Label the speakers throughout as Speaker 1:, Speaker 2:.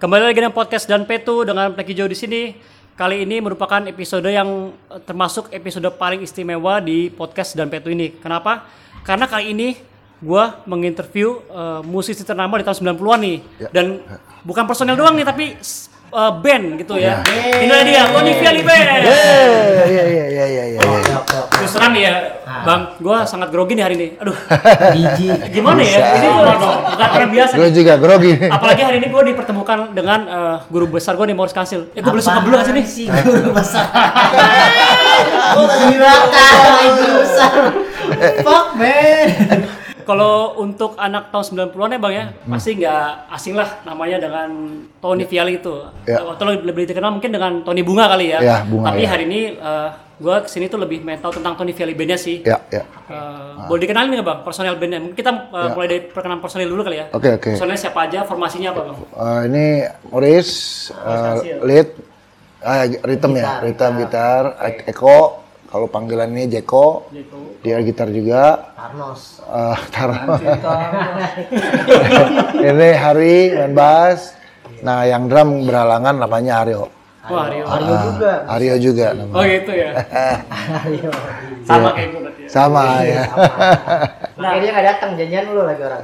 Speaker 1: Kembali lagi dengan podcast dan Petu dengan Pleki Jo di sini. Kali ini merupakan episode yang eh, termasuk episode paling istimewa di podcast dan Petu ini. Kenapa? Karena kali ini gua menginterview eh, musisi ternama di tahun 90-an nih.
Speaker 2: Ya.
Speaker 1: Dan bukan personel doang nih tapi eh, band gitu ya. Ini dia Tony Viali Band.
Speaker 2: Iya iya iya iya iya. iya.
Speaker 1: Terus terang nih ya, Bang, gua sangat grogi nih hari ini. Aduh, gimana ya? Ini gua bukan orang biasa.
Speaker 2: Gue juga grogi.
Speaker 1: Apalagi hari ini gue dipertemukan dengan eh, guru besar gue nih Morris Kansil. Eh gue boleh suka sih nih?
Speaker 3: sih guru besar. Gila kan guru besar. Fuck man.
Speaker 1: Kalau untuk anak tahun 90-an ya bang ya, pasti nggak asing lah namanya dengan Tony Viali itu.
Speaker 2: Ya.
Speaker 1: Atau lebih, dikenal mungkin dengan Tony Bunga kali ya.
Speaker 2: Ya, Bunga,
Speaker 1: Tapi
Speaker 2: ya.
Speaker 1: hari ini gue ke sini tuh lebih mental tentang Tony Viali bandnya sih.
Speaker 2: Ya ya.
Speaker 1: Eh, Boleh dikenalin nggak bang personel bandnya? Mungkin kita eh, mulai dari perkenalan personel dulu kali ya.
Speaker 2: Oke oke.
Speaker 1: Personelnya siapa aja, formasinya apa bang?
Speaker 2: Eh, ini Morris, eh, lead, ah, rhythm ya, rhythm gitar, E- Eko, kalau panggilan ini Jeko, dia gitar juga.
Speaker 3: Carlos.
Speaker 2: Eh, taruh. ini Hari main bass. Nah yang drum beralangan namanya Aryo.
Speaker 1: Wah Rio.
Speaker 3: Aryo juga.
Speaker 2: Aryo juga namanya.
Speaker 1: Oh gitu ya.
Speaker 3: Aryo.
Speaker 1: Sama kayak gue berarti ya.
Speaker 2: Sama ya.
Speaker 3: Nah, dia nggak datang janjian lu lagi orang.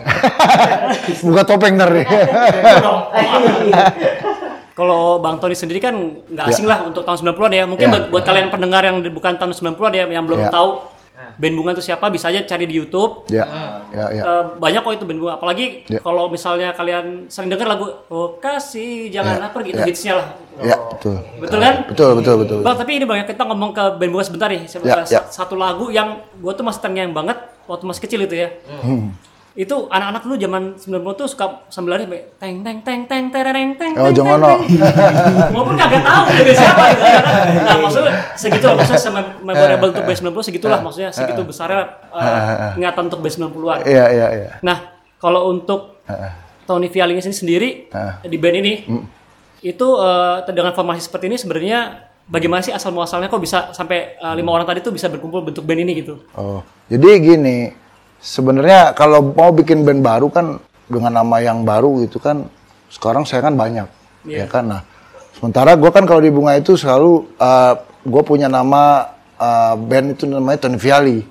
Speaker 2: Buka topeng ntar nih.
Speaker 1: Kalau Bang Tony sendiri kan nggak asing lah untuk tahun 90-an ya. Mungkin
Speaker 2: Ya.
Speaker 1: buat, buat kalian pendengar yang bukan tahun 90-an ya, yang belum
Speaker 2: Ya.
Speaker 1: tahu band bunga itu siapa, bisa aja cari di YouTube.
Speaker 2: ya ya ya.
Speaker 1: Eh, banyak kok itu band bunga. Apalagi
Speaker 2: Ya.
Speaker 1: kalau misalnya kalian sering dengar lagu Oh kasih jangan
Speaker 2: Ya.
Speaker 1: apa gitu
Speaker 2: Ya.
Speaker 1: hitsnya lah.
Speaker 2: Ya betul.
Speaker 1: Betul kan?
Speaker 2: Betul betul betul.
Speaker 1: Bang, tapi ini bang kita ngomong ke band bunga sebentar nih. Saya-
Speaker 2: Ya, ya.
Speaker 1: Satu lagu yang gue tuh masih terngiang banget waktu masih kecil itu ya.
Speaker 2: Hmm.
Speaker 1: Itu anak-anak dulu zaman 90 tuh suka sambil lari teng teng teng teng tereng teng
Speaker 2: Oh jangan
Speaker 1: teng. Walaupun kagak tahu dari siapa gitu. Nah, maksudnya segitu maksudnya sama memorable untuk base 90 segitulah maksudnya segitu besarnya uh, ingatan untuk base 90-an.
Speaker 2: Iya iya iya.
Speaker 1: Nah, kalau untuk Tony Viali ini sendiri di band ini itu uh, dengan formasi seperti ini sebenarnya bagaimana sih asal muasalnya kok bisa sampai uh, lima orang tadi tuh bisa berkumpul bentuk band ini gitu?
Speaker 2: Oh, jadi gini, sebenarnya kalau mau bikin band baru kan dengan nama yang baru gitu kan, sekarang saya kan banyak, ya kan. Nah, sementara gue kan kalau di bunga itu selalu gue punya nama uh, band itu namanya Tony Viali,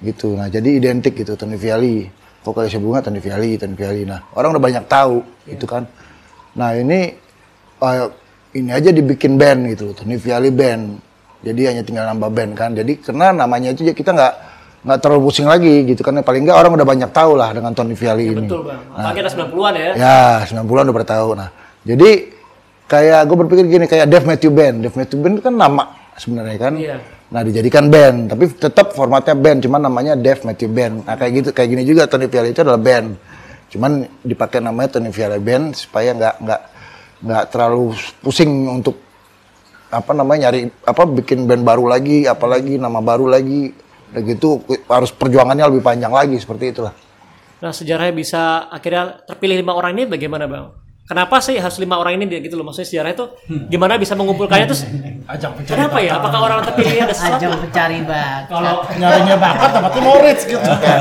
Speaker 2: gitu. Nah, jadi identik gitu Tony Viali. Vokalisnya bunga Tony Viali, Tony Viali. Nah, orang udah banyak tahu, gitu kan. Nah, ini uh, ini aja dibikin band gitu, Tony Viali Band. Jadi hanya tinggal nambah band kan. Jadi karena namanya itu ya kita nggak nggak terlalu pusing lagi gitu kan. Paling nggak orang udah banyak tahu lah dengan Tony Viali ini.
Speaker 1: Betul bang. Apalagi ada 90-an ya.
Speaker 2: Ya, 90-an udah pada tahu. Nah, jadi kayak gue berpikir gini, kayak Dave Matthew Band. Dave Matthew Band itu kan nama sebenarnya kan.
Speaker 1: Iya.
Speaker 2: Nah, dijadikan band, tapi tetap formatnya band, cuman namanya Dave Matthew Band. Nah, kayak gitu, kayak gini juga Tony Viali itu adalah band. Cuman dipakai namanya Tony Viali Band supaya nggak nggak nggak terlalu pusing untuk apa namanya nyari apa bikin band baru lagi, apalagi nama baru lagi. Udah gitu harus perjuangannya lebih panjang lagi seperti itulah.
Speaker 1: Nah sejarahnya bisa akhirnya terpilih lima orang ini bagaimana bang? Kenapa sih harus lima orang ini gitu loh? Maksudnya sejarah itu gimana bisa mengumpulkannya terus?
Speaker 4: ajang pencari
Speaker 1: Kenapa ya? Apakah orang terpilih ada sesuatu?
Speaker 3: Ajang pencari bakat.
Speaker 1: Kalau
Speaker 4: nyarinya bakat tapi Moritz gitu kan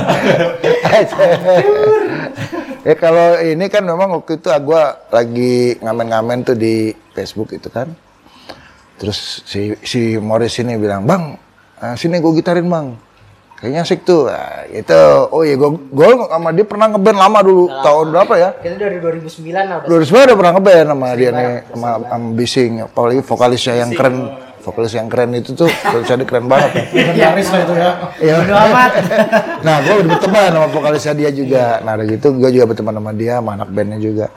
Speaker 2: ya kalau ini kan memang waktu itu gue lagi ngamen-ngamen tuh di Facebook itu kan. Terus si si Morris ini bilang, bang, eh, sini gue gitarin bang. Kayaknya asik tuh. Nah, itu, oh iya gue gue sama dia pernah ngeband lama dulu. Tahun berapa ya?
Speaker 3: Kita dari 2009 lah udah.
Speaker 2: Dulu sebenarnya udah pernah ngeband sama dia nih, sama, sama Bising. Apalagi vokalisnya yang keren. Vokalis yang keren itu tuh, vokalisnya dia keren banget.
Speaker 4: legendaris lah itu ya
Speaker 2: Iya.
Speaker 3: Amat.
Speaker 2: Nah, gue udah berteman sama vokalisnya dia juga. Nah, dari gitu gue juga berteman sama dia, sama anak bandnya juga.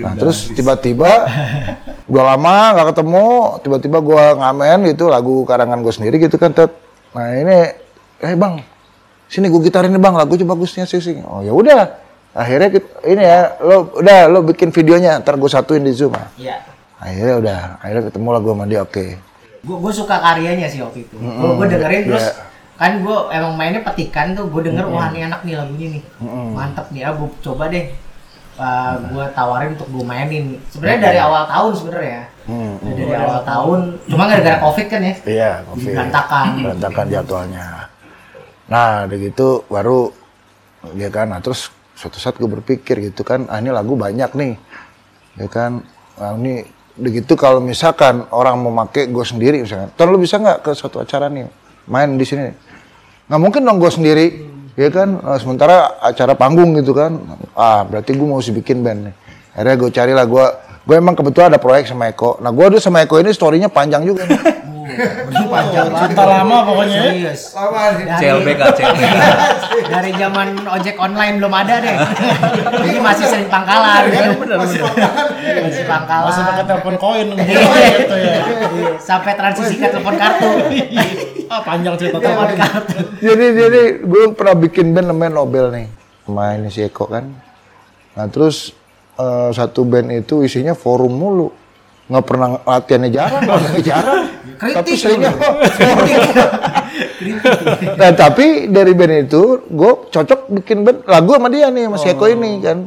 Speaker 2: Nah, terus tiba-tiba udah lama nggak ketemu, tiba-tiba gue ngamen gitu lagu karangan gue sendiri gitu kan, Tet. Nah ini, eh bang, sini gue gitarin nih bang, lagu coba bagusnya sih sih. Oh ya udah, akhirnya kit- ini ya, lo udah lo bikin videonya, ntar gue satuin di zoom.
Speaker 3: Iya.
Speaker 2: Akhirnya udah, akhirnya ketemu lah gue sama dia, oke.
Speaker 3: Gue gue suka karyanya sih waktu itu. Gue gue dengerin terus
Speaker 2: Iya.
Speaker 3: kan gue emang mainnya petikan tuh. Gue denger wah ini enak nih lagunya nih. Mantep nih ya. Gue coba deh. Uh, gue tawarin untuk gue mainin. Sebenarnya dari awal tahun sebenarnya.
Speaker 2: Hmm,
Speaker 3: Nah, dari awal tahun. Cuma gara-gara covid kan ya.
Speaker 2: Iya, covid.
Speaker 3: Berantakan.
Speaker 2: berantakan jadwalnya. Nah, udah gitu baru ya kan. Nah, terus suatu saat gue berpikir gitu kan, ah ini lagu banyak nih. ya kan nah, ini begitu kalau misalkan orang mau make gue sendiri misalkan Ntar lu bisa nggak ke suatu acara nih main di sini nggak mungkin dong gue sendiri ya kan? Nah, sementara acara panggung gitu kan. Ah berarti gue mau mesti bikin band nih. Akhirnya gue carilah gue gue emang kebetulan ada proyek sama Eko. Nah gue tuh sama Eko ini storynya panjang juga
Speaker 3: Bener panjang banget.
Speaker 4: Cerita lama pokoknya ya.
Speaker 3: Serius. Dari,
Speaker 5: CLBK, CLBK.
Speaker 3: dari zaman ojek online belum ada deh. Jadi masih sering pangkalan. Bener, Masih pangkalan.
Speaker 4: Masih pakai telepon koin
Speaker 3: Iya.
Speaker 4: gitu ya.
Speaker 3: Sampai transisi ke telepon kartu.
Speaker 4: Ah, panjang cerita
Speaker 3: Telepon kartu.
Speaker 2: jadi jadi gue pernah bikin band namanya Nobel nih main si Eko kan nah terus eh, satu band itu isinya forum mulu nggak pernah latihannya jarang latihannya jarang.
Speaker 3: Kritik
Speaker 2: tapi seringnya nah tapi dari band itu gue cocok bikin band lagu sama dia nih si Eko ini kan.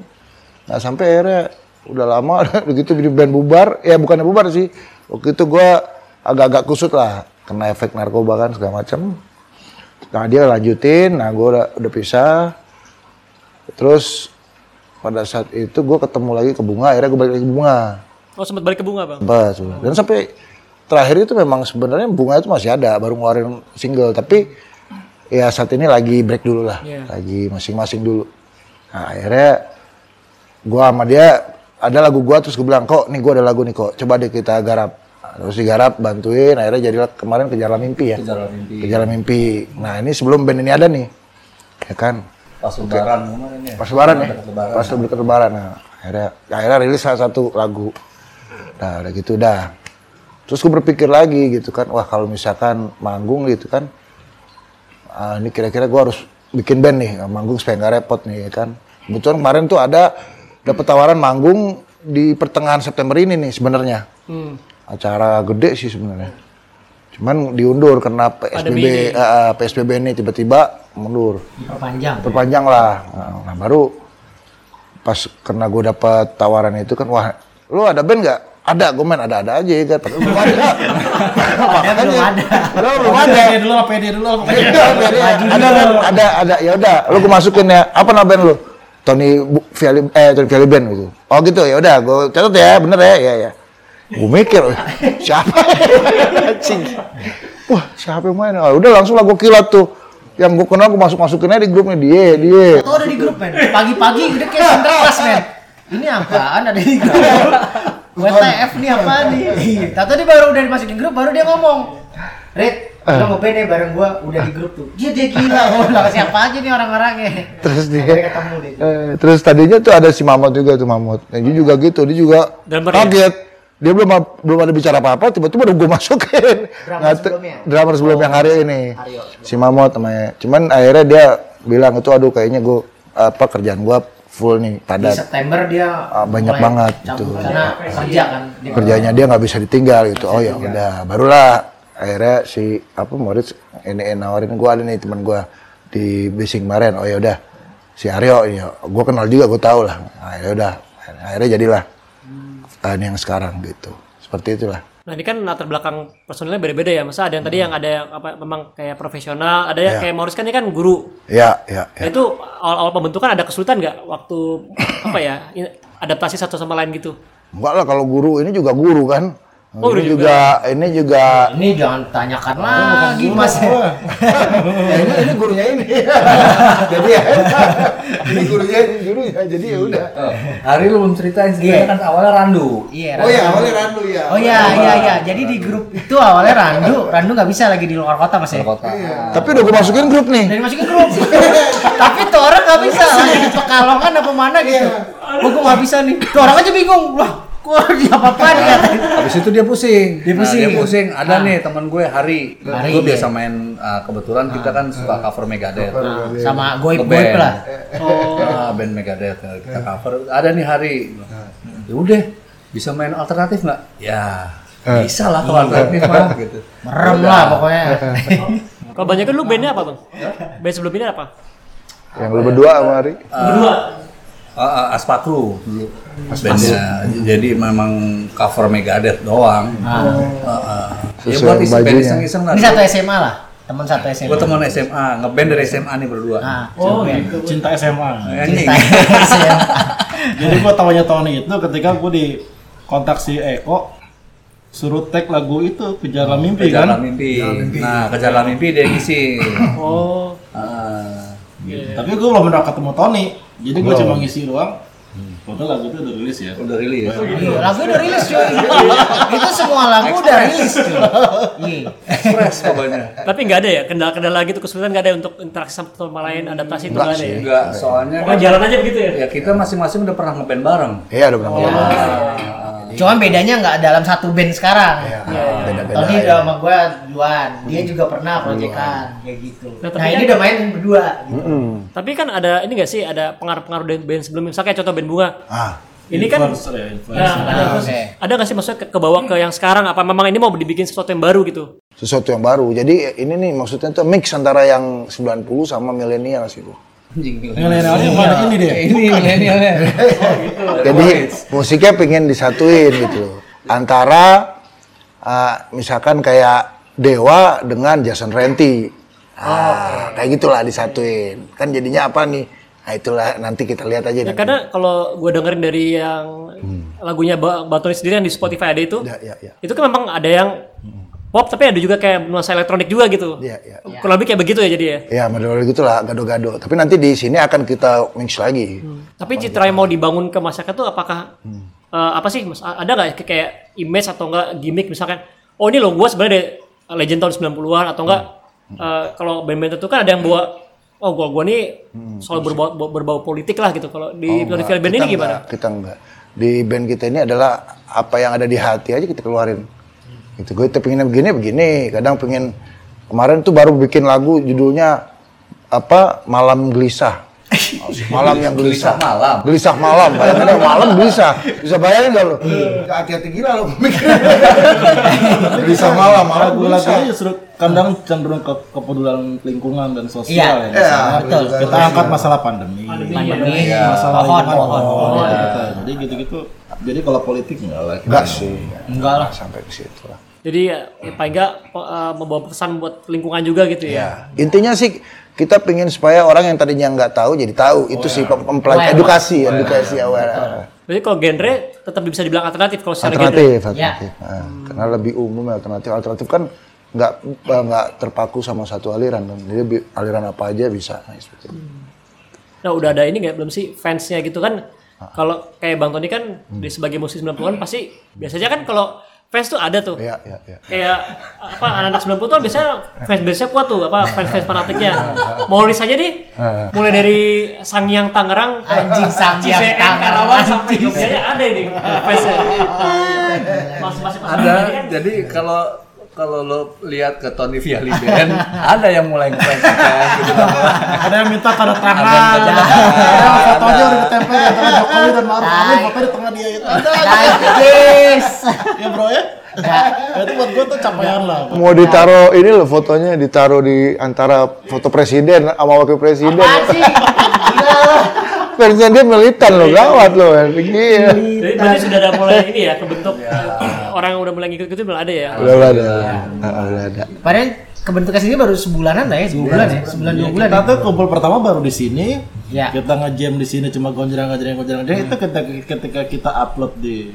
Speaker 2: Nah sampai akhirnya udah lama begitu bikin band bubar. Ya bukannya bubar sih. Waktu itu gue agak-agak kusut lah kena efek narkoba kan segala macam nah dia lanjutin nah gue udah udah pisah. Terus pada saat itu gue ketemu lagi ke bunga akhirnya gue balik lagi ke bunga
Speaker 1: Oh sempat balik ke bunga bang.
Speaker 2: Sempat, sempat. Dan sampai terakhir itu memang sebenarnya bunga itu masih ada, baru ngeluarin single. Tapi ya saat ini lagi break dulu lah,
Speaker 1: Iya.
Speaker 2: lagi masing-masing dulu. Nah akhirnya gua sama dia ada lagu gua terus gue bilang kok nih gua ada lagu nih kok coba deh kita garap terus digarap bantuin akhirnya jadilah kemarin ke jalan mimpi ya
Speaker 5: Jalan mimpi.
Speaker 2: ke jalan mimpi nah ini sebelum band ini ada nih ya kan
Speaker 5: Pas lebaran kemarin ya.
Speaker 2: pas lebaran ya
Speaker 5: Dekat lebaran.
Speaker 2: pas lebaran nah, akhirnya akhirnya rilis salah satu lagu nah udah gitu dah. Terus gue berpikir lagi gitu kan wah kalau misalkan manggung gitu kan ah, ini kira-kira gue harus bikin band nih manggung supaya nggak repot nih ya kan. Kebetulan kemarin tuh ada dapet tawaran manggung di pertengahan September ini nih sebenarnya. Acara gede sih sebenarnya. Cuman diundur karena PSBB ah, PSBB ini tiba-tiba mundur.
Speaker 3: Perpanjang.
Speaker 2: perpanjang lah. Nah, nah, baru pas karena gue dapat tawaran itu kan wah lu ada band nggak? Ada, gue main ada-ada aja ya kan. Padahal belum ada.
Speaker 3: Ada belum ada.
Speaker 2: Padahal belum ada.
Speaker 4: Pede dulu, lah, pede dulu. pokoknya.
Speaker 2: Ada, ada, ada, band, ada, ada, ya udah, lu gue masukin ya. Apa nama band lu? Tony Bu- Viali, eh Tony Viali Band gitu. Oh gitu ya udah, gue catat ya, bener ya, ya ya. Gue mikir, siapa? Wah, siapa yang main? Ah, udah langsung lah gue kilat tuh. Yang gue kenal gue masuk masukin aja di grupnya dia, dia.
Speaker 3: Tuh ada di grup men. Pagi-pagi udah kayak sinterklas men. Ini apaan ada di grup? WTF nih apaan nih? Tato dia baru udah dimasukin grup baru dia ngomong. Rit, lo ngeband ya bareng gua udah di grup tuh. Dia dia gila, gua bilang siapa aja nih orang-orangnya.
Speaker 2: Terus dia,
Speaker 3: Akhirnya ketemu deh.
Speaker 2: eh, terus tadinya tuh ada si Mamut juga tuh Mamut. Nah, dia juga gitu, dia juga
Speaker 1: Drummer ya?
Speaker 2: kaget. Dia belum belum ada bicara apa-apa, tiba-tiba udah gue masukin.
Speaker 3: Drummer
Speaker 2: te-
Speaker 3: sebelumnya?
Speaker 2: drummer sebelum yang hari ini.
Speaker 3: Aryo.
Speaker 2: Si Mamut namanya. Cuman akhirnya dia bilang itu aduh kayaknya gue apa kerjaan gua full nih
Speaker 3: Di
Speaker 2: padat.
Speaker 3: September dia
Speaker 2: Ah, banyak banget gitu.
Speaker 3: Karena kerja kan. Dia
Speaker 2: Kerjanya dia nggak bisa ditinggal gitu. Oh ya udah, barulah akhirnya si apa Moritz ini nawarin gua ada nih teman gua di bising kemarin. Oh ya udah, si Aryo ya, gua kenal juga, gua tahu lah. Nah, ya udah, akhirnya jadilah uh, ini yang sekarang gitu. Seperti itulah.
Speaker 1: Nah ini kan latar belakang personilnya beda-beda ya. Masa ada yang tadi yang ada yang apa memang kayak profesional, ada yang
Speaker 2: Ya.
Speaker 1: kayak Morris kan ini kan guru.
Speaker 2: Ya, ya,
Speaker 1: Nah,
Speaker 2: ya.
Speaker 1: itu awal-awal pembentukan ada kesulitan nggak waktu apa ya adaptasi satu sama lain gitu?
Speaker 2: Enggak lah kalau guru ini juga guru kan.
Speaker 1: Oh,
Speaker 2: ini
Speaker 1: guru
Speaker 2: juga, ini juga
Speaker 3: Ini jangan tanyakan lagi mas.
Speaker 2: Ya, ini, ini gurunya ini. jadi ya, ini gurunya ini gurunya. Jadi ya udah.
Speaker 5: Hari lu belum ceritain sebenarnya
Speaker 3: Iya.
Speaker 5: kan awalnya Randu.
Speaker 3: Iya.
Speaker 2: Oh ya,
Speaker 3: Randu.
Speaker 2: awalnya Randu ya.
Speaker 3: Oh iya iya iya. Jadi di grup itu awalnya Randu, Randu nggak bisa lagi di luar kota mas ya.
Speaker 5: Kota.
Speaker 2: Tapi udah gue masukin grup nih.
Speaker 3: Dari masukin grup. Tapi tuh orang nggak bisa lagi di Pekalongan apa mana gitu. Oh gue nggak bisa nih. Tuh orang aja bingung. Wah, kok dia apa apa nih katanya.
Speaker 5: Habis itu dia pusing.
Speaker 3: Dia
Speaker 5: Nah,
Speaker 3: pusing.
Speaker 5: dia pusing. Ada
Speaker 3: Ah.
Speaker 5: nih teman gue Hari.
Speaker 3: Hari,
Speaker 5: gue
Speaker 3: iya.
Speaker 5: biasa main uh, kebetulan kita kan suka cover Megadeth.
Speaker 3: Nah, sama goib goib
Speaker 5: Ngeband.
Speaker 3: lah.
Speaker 5: Oh, ah, band Megadeth ya, kita cover. Ada nih Hari. Ya udah, bisa main alternatif nggak? Ya, bisa lah kalau alternatif mah gitu.
Speaker 3: Merem lah pokoknya.
Speaker 1: Kalau banyak kan lu bandnya apa bang? Band sebelum ini apa?
Speaker 2: Yang lu berdua sama Ari.
Speaker 1: Berdua.
Speaker 5: Uh, uh, Aspakru bandnya jadi memang cover Megadeth doang
Speaker 3: Ah.
Speaker 5: Uh, uh. ya
Speaker 2: Sesuai
Speaker 5: buat isi iseng-iseng lah
Speaker 3: Ini satu SMA lah. Teman satu SMA.
Speaker 5: gue teman SMA ngeband dari SMA nih berdua
Speaker 3: Ah,
Speaker 4: Oh, gitu. Cinta SMA.
Speaker 3: Cinta SMA.
Speaker 4: Jadi gua tawanya Tony itu ketika gua di kontak si Eko suruh tag lagu itu Kejarlah Mimpi
Speaker 5: Kejarlah
Speaker 4: kan.
Speaker 5: mimpi. Nah, kejarlah mimpi dia ngisi.
Speaker 1: Oh,
Speaker 5: Ah,
Speaker 4: Tapi gua belum pernah ketemu Tony. Jadi gua
Speaker 2: Belum.
Speaker 4: cuma ngisi doang. Padahal lagu itu udah rilis ya.
Speaker 5: udah rilis.
Speaker 3: Iya, lagu udah rilis cuy. itu semua lagu udah rilis cuy. Iya.
Speaker 5: Express pokoknya.
Speaker 1: tapi nggak ada ya kendala-kendala gitu kesulitan nggak ada untuk interaksi sama lain adaptasi itu
Speaker 2: Enggak
Speaker 1: nggak ada ya.
Speaker 5: Enggak, soalnya
Speaker 1: Pokoknya jalan aja begitu ya.
Speaker 5: ya kita masing-masing udah pernah ngeband bareng.
Speaker 2: Iya, udah pernah ngomong.
Speaker 3: Cuman bedanya nggak dalam satu band sekarang.
Speaker 2: Iya,
Speaker 1: Iya, iya.
Speaker 2: beda-beda.
Speaker 3: Tony
Speaker 2: ya.
Speaker 3: udah sama gue duluan, dia juga pernah proyekan kayak gitu.
Speaker 1: Nah, tapi
Speaker 3: Nah, ini
Speaker 1: kan-
Speaker 3: udah main berdua. Gitu.
Speaker 2: Mm-mm.
Speaker 1: Tapi kan ada ini nggak sih ada pengaruh-pengaruh dari band sebelumnya misalnya kayak contoh band bunga.
Speaker 2: Ah,
Speaker 1: Ini kan
Speaker 4: ya, influencer.
Speaker 1: Nah, ada,
Speaker 3: Ah,
Speaker 1: terus
Speaker 3: oke.
Speaker 1: ada nggak sih maksudnya ke, ke bawah ke yang sekarang apa memang ini mau dibikin sesuatu yang baru gitu?
Speaker 2: sesuatu yang baru. Jadi ini nih maksudnya tuh mix antara yang 90 sama milenial sih, Bro.
Speaker 5: Anjing
Speaker 4: Milenialnya mana ini deh?
Speaker 5: Ini milenialnya.
Speaker 2: Jadi musiknya pengen disatuin gitu. Antara ah, misalkan kayak Dewa dengan Jason Renti. Ah, kayak gitulah disatuin. Kan jadinya apa nih? Nah itulah nanti kita lihat aja
Speaker 1: Ya,
Speaker 2: nanti.
Speaker 1: karena kalau gue dengerin dari yang lagunya Ba- Bang Tony sendiri yang di Spotify ada itu,
Speaker 2: Ya, ya, ya.
Speaker 1: itu kan memang ada yang pop tapi ada juga kayak nuansa elektronik juga gitu.
Speaker 2: Ya, ya.
Speaker 1: Kurang lebih kayak begitu ya jadi ya.
Speaker 2: Ya, model gitulah gado-gado. Tapi nanti di sini akan kita mix lagi.
Speaker 1: Tapi citra yang mau dibangun ke masyarakat tuh apakah eh, apa sih? Mas? Ada nggak kayak- kayak image atau enggak gimmick misalkan? Oh ini loh gue sebenarnya dari legend tahun 90-an atau enggak? eh, kalau band-band itu kan ada yang bawa Oh, gua gua nih soal berbau, berbau politik lah gitu. Kalau di
Speaker 2: Oh, enggak.
Speaker 1: Band ini
Speaker 2: Kita
Speaker 1: gimana?
Speaker 2: enggak, kita enggak. Di band kita ini adalah apa yang ada di hati aja kita keluarin. Gitu. Gue pengen begini begini, kadang pengen kemarin tuh baru bikin lagu judulnya apa Malam Gelisah. Malam yang gelisah.
Speaker 5: Malam.
Speaker 2: Gelisah malam. Bayangin malam gelisah. Bisa bayangin gak lo? Hati-hati gila lo gelisah malam, malam gelisah.
Speaker 4: Lagu-lagunya justru kadang cenderung ke kepedulian lingkungan dan
Speaker 3: Iya,
Speaker 4: sosial ya.
Speaker 2: Iya,
Speaker 3: betul.
Speaker 4: Kita angkat masalah pandemi,
Speaker 3: Pandemi,
Speaker 4: masalah
Speaker 3: pohon,
Speaker 4: lingkungan,
Speaker 3: pohon.
Speaker 4: pohon, gitu. Jadi gitu-gitu. Jadi kalau politik enggak lah.
Speaker 2: Enggak sih.
Speaker 3: Enggak lah.
Speaker 2: Sampai ke situ lah.
Speaker 1: Jadi ya, ya paling enggak eh, membawa pesan buat lingkungan juga gitu ya.
Speaker 2: Ya, intinya sih kita pengen supaya orang yang tadinya nggak tahu jadi tahu. Itu sih pem- mempelaj-
Speaker 3: Aware.
Speaker 2: edukasi, edukasi aware.
Speaker 1: Jadi kalau genre tetap bisa dibilang alternatif kalau secara genre.
Speaker 2: Alternatif,
Speaker 3: Ya.
Speaker 2: alternatif. Nah, karena lebih umum alternatif. Alternatif kan nggak nggak terpaku sama satu aliran. Jadi aliran apa aja bisa. Nah, seperti itu.
Speaker 1: Nah udah ada ini nggak belum sih fansnya gitu kan? Kalau kayak Bang Tony kan di sebagai musisi 90-an pasti biasanya kan kalau fans tuh ada tuh.
Speaker 2: Iya, iya, iya.
Speaker 1: Kayak apa anak-anak 90 tuh biasanya fans base-nya kuat tuh apa fans-fans fanatiknya. Mau list aja nih. Mulai dari Sangyang Tangerang
Speaker 3: Anjing Sangyang
Speaker 1: CCN
Speaker 3: Tangerang,
Speaker 1: Karawang sampai
Speaker 3: anjing.
Speaker 1: Jogja ada ini fansnya. Masing-masing
Speaker 5: Ada.
Speaker 1: ini kan
Speaker 5: Jadi kalau kalau lo lihat ke Tony Viali Band, ada yang mulai ngefans ngefans gitu.
Speaker 4: Ada yang minta tanda
Speaker 5: Ada
Speaker 4: tangan.
Speaker 5: yang tanda tangan.
Speaker 4: Ada yang fotonya udah ditempel di antara Jokowi dan Maruf Amin, foto di tengah dia itu. Ada.
Speaker 3: Guys.
Speaker 4: Ya bro ya. Ya, itu buat gue tuh capaian lah.
Speaker 2: Mau ditaruh ini loh fotonya ditaruh di antara foto presiden sama wakil presiden.
Speaker 3: Apaan sih? Lo.
Speaker 2: Presiden dia militan loh, gawat loh. Iya.
Speaker 1: Jadi berarti sudah ada mulai ini ya kebentuk eh, orang yang udah mulai ngikut itu belum ada ya.
Speaker 2: Udah udah ada. Ah, Udah ada.
Speaker 3: Padahal kebentukan sini baru sebulanan lah ya, sebulan ya, sebulan dua bulan.
Speaker 4: Kita
Speaker 3: ya.
Speaker 4: tuh kumpul pertama baru di sini.
Speaker 3: Ya.
Speaker 4: Kita ngejam di sini cuma gonjreng gonjreng gonjreng. Jadi itu ketika, ketika kita upload di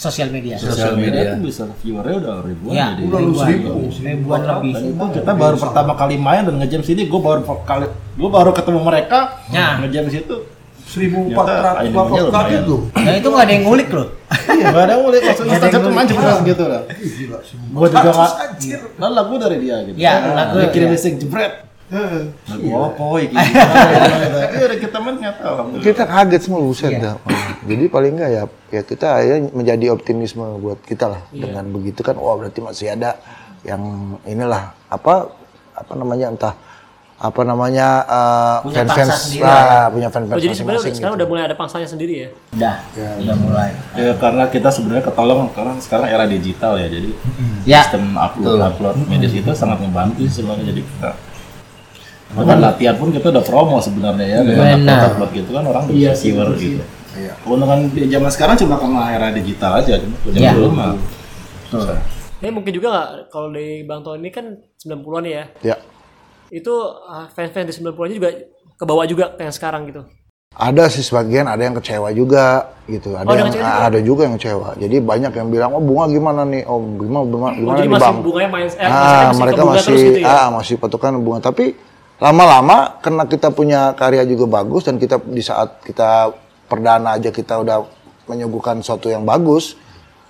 Speaker 3: Sosial media.
Speaker 4: sosial
Speaker 5: media.
Speaker 4: media, itu bisa viewernya udah ribuan.
Speaker 3: Ya,
Speaker 4: jadi.
Speaker 3: ribuan, ribuan lebih.
Speaker 4: Dan itu kita baru pertama kali main dan ngejam sini, gue baru kali, gue baru ketemu mereka,
Speaker 3: Ya.
Speaker 4: ngejam di situ.
Speaker 2: 1400 kali tuh.
Speaker 3: Dan itu nggak ada yang ngulik loh.
Speaker 4: Iya, gak ada mulai
Speaker 3: ada yang
Speaker 4: cuma
Speaker 3: ngulik.
Speaker 4: cuma gitu lah. Gue juga nggak, kan lagu dari dia gitu.
Speaker 3: Ya, lagu,
Speaker 4: Dia kirim listrik jebret. Lagu apa iki? Iya, udah kita tahu.
Speaker 2: Kita kaget semua buset dah. Jadi paling enggak ya ya kita ya menjadi optimisme buat kita lah dengan begitu kan wah berarti masih ada yang inilah apa apa namanya entah apa namanya eh,
Speaker 3: Punya
Speaker 2: fans-fans
Speaker 3: pangsa sendiri
Speaker 2: lah, punya fans-fans
Speaker 1: Oh, jadi sebenarnya sekarang
Speaker 2: gitu.
Speaker 1: udah mulai ada pangsanya sendiri ya.
Speaker 3: Udah, udah mulai.
Speaker 4: Ya karena kita sebenarnya ketolong karena sekarang era digital ya, jadi
Speaker 3: Ya.
Speaker 4: sistem upload upload media itu sangat membantu sebenarnya jadi kita Bahkan latihan pun kita udah promo sebenarnya ya dengan
Speaker 3: Benar.
Speaker 4: upload upload gitu kan orang udah bisa viewer gitu. Keuntungan di zaman sekarang cuma karena era digital aja, cuma zaman
Speaker 3: Ya.
Speaker 4: dulu mah.
Speaker 1: Ini mungkin juga nggak kalau di Bang Tony kan 90-an ya.
Speaker 2: Ya.
Speaker 1: Itu uh, fans-fans di 90-an juga ke bawah juga kayak yang sekarang gitu.
Speaker 2: Ada sih sebagian, ada yang kecewa juga gitu. Ada
Speaker 1: Oh, ada
Speaker 2: yang
Speaker 1: kecewa juga?
Speaker 2: ada juga yang kecewa. Jadi banyak yang bilang, "Oh, bunga gimana nih? Oh, gimana gimana,
Speaker 1: Oh,
Speaker 2: gimana
Speaker 1: jadi
Speaker 2: nih,
Speaker 1: masih
Speaker 2: Bang?"
Speaker 1: bunganya main eh,
Speaker 2: ah,
Speaker 1: maksudnya masih
Speaker 2: mereka masih
Speaker 1: gitu ya.
Speaker 2: ah masih patokan bunga. Tapi lama-lama karena kita punya karya juga bagus dan kita di saat kita perdana aja kita udah menyuguhkan sesuatu yang bagus,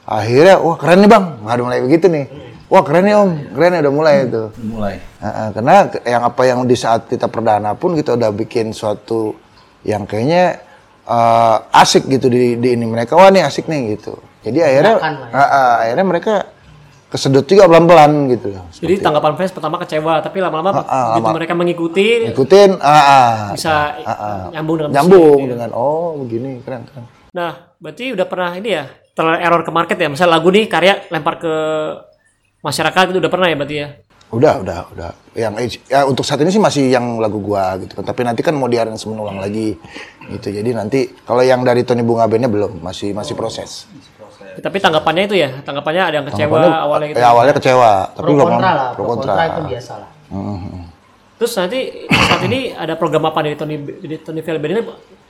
Speaker 2: akhirnya wah keren nih bang, nggak ada mulai begitu nih. Wah keren nih om, keren nih udah mulai itu.
Speaker 5: Mulai.
Speaker 2: Heeh, karena yang apa yang di saat kita perdana pun kita udah bikin suatu yang kayaknya eh, asik gitu di, di ini mereka wah nih asik nih gitu. Jadi akhirnya
Speaker 3: Makan ya.
Speaker 2: heeh, akhirnya mereka kesedot juga pelan-pelan gitu.
Speaker 1: Jadi tanggapan fans pertama kecewa, tapi lama-lama
Speaker 2: Ah,
Speaker 1: begitu mereka mengikuti
Speaker 2: Ikutin ah, ah,
Speaker 1: bisa nyambung dengan musik.
Speaker 2: nyambung dengan oh begini keren keren.
Speaker 1: Nah, berarti udah pernah ini ya, ter error ke market ya. Misal lagu nih karya lempar ke masyarakat itu udah pernah ya berarti ya.
Speaker 2: Udah, udah, udah. Yang ya untuk saat ini sih masih yang lagu gua gitu kan. Tapi nanti kan mau diaranse ulang lagi gitu. Jadi nanti kalau yang dari Tony Bunga Bandnya belum, masih masih proses.
Speaker 1: Tapi tanggapannya itu ya, tanggapannya ada yang kecewa
Speaker 2: Tanggapannya,
Speaker 1: awalnya gitu.
Speaker 2: Ya awalnya kecewa, tapi
Speaker 3: Pro
Speaker 2: belum
Speaker 3: kontra lah,
Speaker 2: pro kontra.
Speaker 3: kontra itu biasa lah.
Speaker 1: Terus nanti saat ini ada program apa dari Tony dari Tony Valley Band ini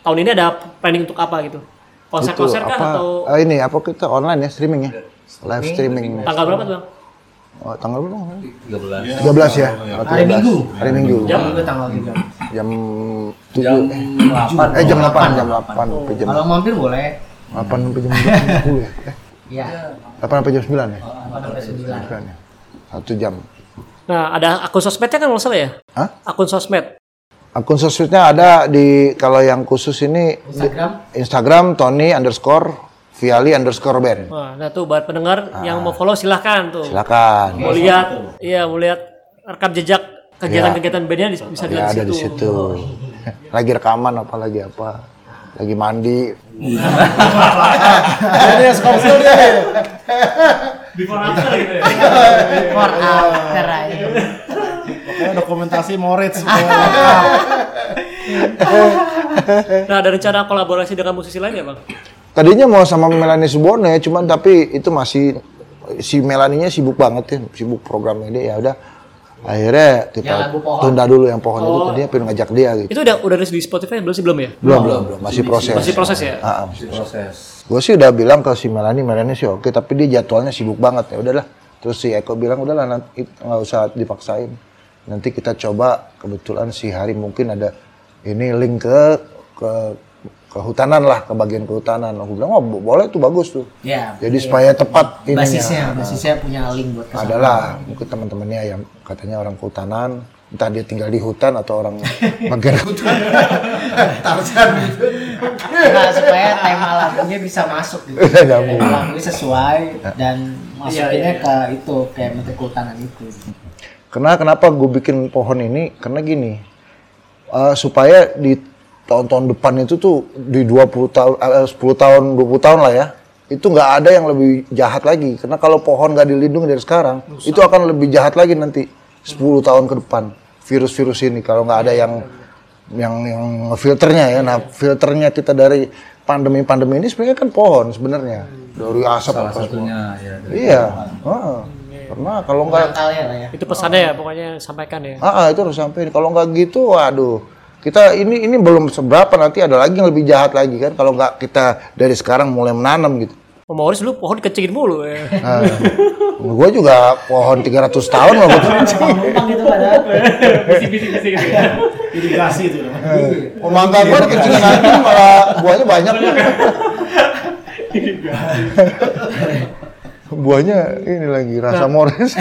Speaker 1: tahun ini ada planning untuk apa gitu? Konser-konser
Speaker 2: Itu
Speaker 1: kah
Speaker 2: apa?
Speaker 1: atau
Speaker 2: ah, ini apa kita online ya streaming ya? Live streaming.
Speaker 1: tanggal berapa tuh bang?
Speaker 2: Oh, tanggal berapa?
Speaker 5: 13.
Speaker 2: 13 ya? Oh,
Speaker 3: Hari
Speaker 2: 13.
Speaker 3: Minggu.
Speaker 2: Hari Minggu.
Speaker 3: Jam juga tanggal tiga.
Speaker 2: Jam 7
Speaker 5: Jam
Speaker 2: eh,
Speaker 5: 8.
Speaker 2: eh jam 8, jam 8 sampai jam
Speaker 3: Kalau mampir boleh.
Speaker 2: 8 sampai jam 10 ya? Eh,
Speaker 3: Ya.
Speaker 2: 8 sampai jam 9 ya?
Speaker 3: Sampai sembilan.
Speaker 2: 9 ya. Satu jam.
Speaker 1: Nah ada akun sosmednya kan nggak salah ya?
Speaker 2: Hah?
Speaker 1: Akun sosmed.
Speaker 2: Akun sosmednya ada di kalau yang khusus ini di-
Speaker 3: Instagram.
Speaker 2: Instagram Tony underscore Viali underscore band.
Speaker 1: Wah, nah tuh buat pendengar yang mau follow silahkan tuh.
Speaker 2: Silakan.
Speaker 1: Mau lihat, iya mau lihat rekam jejak kegiatan-kegiatan bandnya di- bisa
Speaker 2: Ya
Speaker 1: dilihat
Speaker 2: ada
Speaker 1: di
Speaker 2: di
Speaker 1: situ.
Speaker 2: Lagi rekaman apa lagi apa? Lagi mandi.
Speaker 5: Ini sponsor deh.
Speaker 1: Before after gitu ya.
Speaker 3: For after aja.
Speaker 5: Pokoknya dokumentasi Moritz.
Speaker 1: Nah ada rencana kolaborasi dengan musisi lain ya bang?
Speaker 2: Tadinya mau sama Melanie Subone, cuman tapi itu masih si Melaninya sibuk banget ya, sibuk programnya dia ya udah. Akhirnya kita tunda dulu yang pohon itu tadinya pengen ngajak dia gitu.
Speaker 1: Itu udah udah di Spotify belum sih belum ya?
Speaker 2: Belum, belum, belum, masih proses.
Speaker 1: Masih proses ya?
Speaker 2: Ah, ah.
Speaker 5: Proses.
Speaker 2: Gue sih udah bilang ke si Melanie, Melanie sih oke, tapi dia jadwalnya sibuk banget ya udahlah. Terus si Eko bilang udahlah nanti nggak usah dipaksain. Nanti kita coba kebetulan si Hari mungkin ada ini link ke ke kehutanan lah, ke bagian kehutanan. Aku bilang oh bo- boleh tuh bagus tuh.
Speaker 3: Ya.
Speaker 2: Jadi supaya tepat ininya.
Speaker 3: Basisnya, basisnya punya link buat ke sana.
Speaker 2: Adalah mungkin teman-temannya yang katanya orang kehutanan, entah dia tinggal di hutan atau orang bagian hutan.
Speaker 3: Nah, supaya tema lagunya bisa masuk gitu. Tema lagunya sesuai dan masukinnya ke itu kayak menteri kehutanan itu.
Speaker 2: Karena kenapa gue bikin pohon ini? Karena gini, eh, supaya di tahun-tahun depan itu tuh di 20 tahun, eh, 10 tahun, 20 tahun lah ya, itu nggak ada yang lebih jahat lagi. Karena kalau pohon nggak dilindungi dari sekarang, itu akan lebih jahat lagi nanti 10 tahun ke depan. Virus-virus ini kalau nggak ada yang yang yang filternya ya. Nah, filternya kita dari pandemi-pandemi ini sebenarnya kan pohon sebenarnya. Dari asap
Speaker 5: Salah
Speaker 2: apa semua.
Speaker 5: satunya ya. dari-
Speaker 2: Iya. heeh. Karena kalau nggak
Speaker 3: ya.
Speaker 1: Itu pesannya ya pokoknya sampaikan ya.
Speaker 2: Ah, ah, itu harus sampai. Kalau nggak gitu, waduh. Kita ini ini belum seberapa nanti ada lagi yang lebih jahat lagi kan kalau nggak kita dari sekarang mulai menanam gitu.
Speaker 1: Oh, Maurice dulu pohon dikecilin mulu ya.
Speaker 2: Nah, gue juga pohon 300 tahun loh
Speaker 3: Numpang gitu padahal.
Speaker 1: Bisik-bisik gitu ya.
Speaker 5: Irigasi itu.
Speaker 2: Oh, mangga gue dikecilin aja malah buahnya banyak. buahnya ini lagi rasa mores.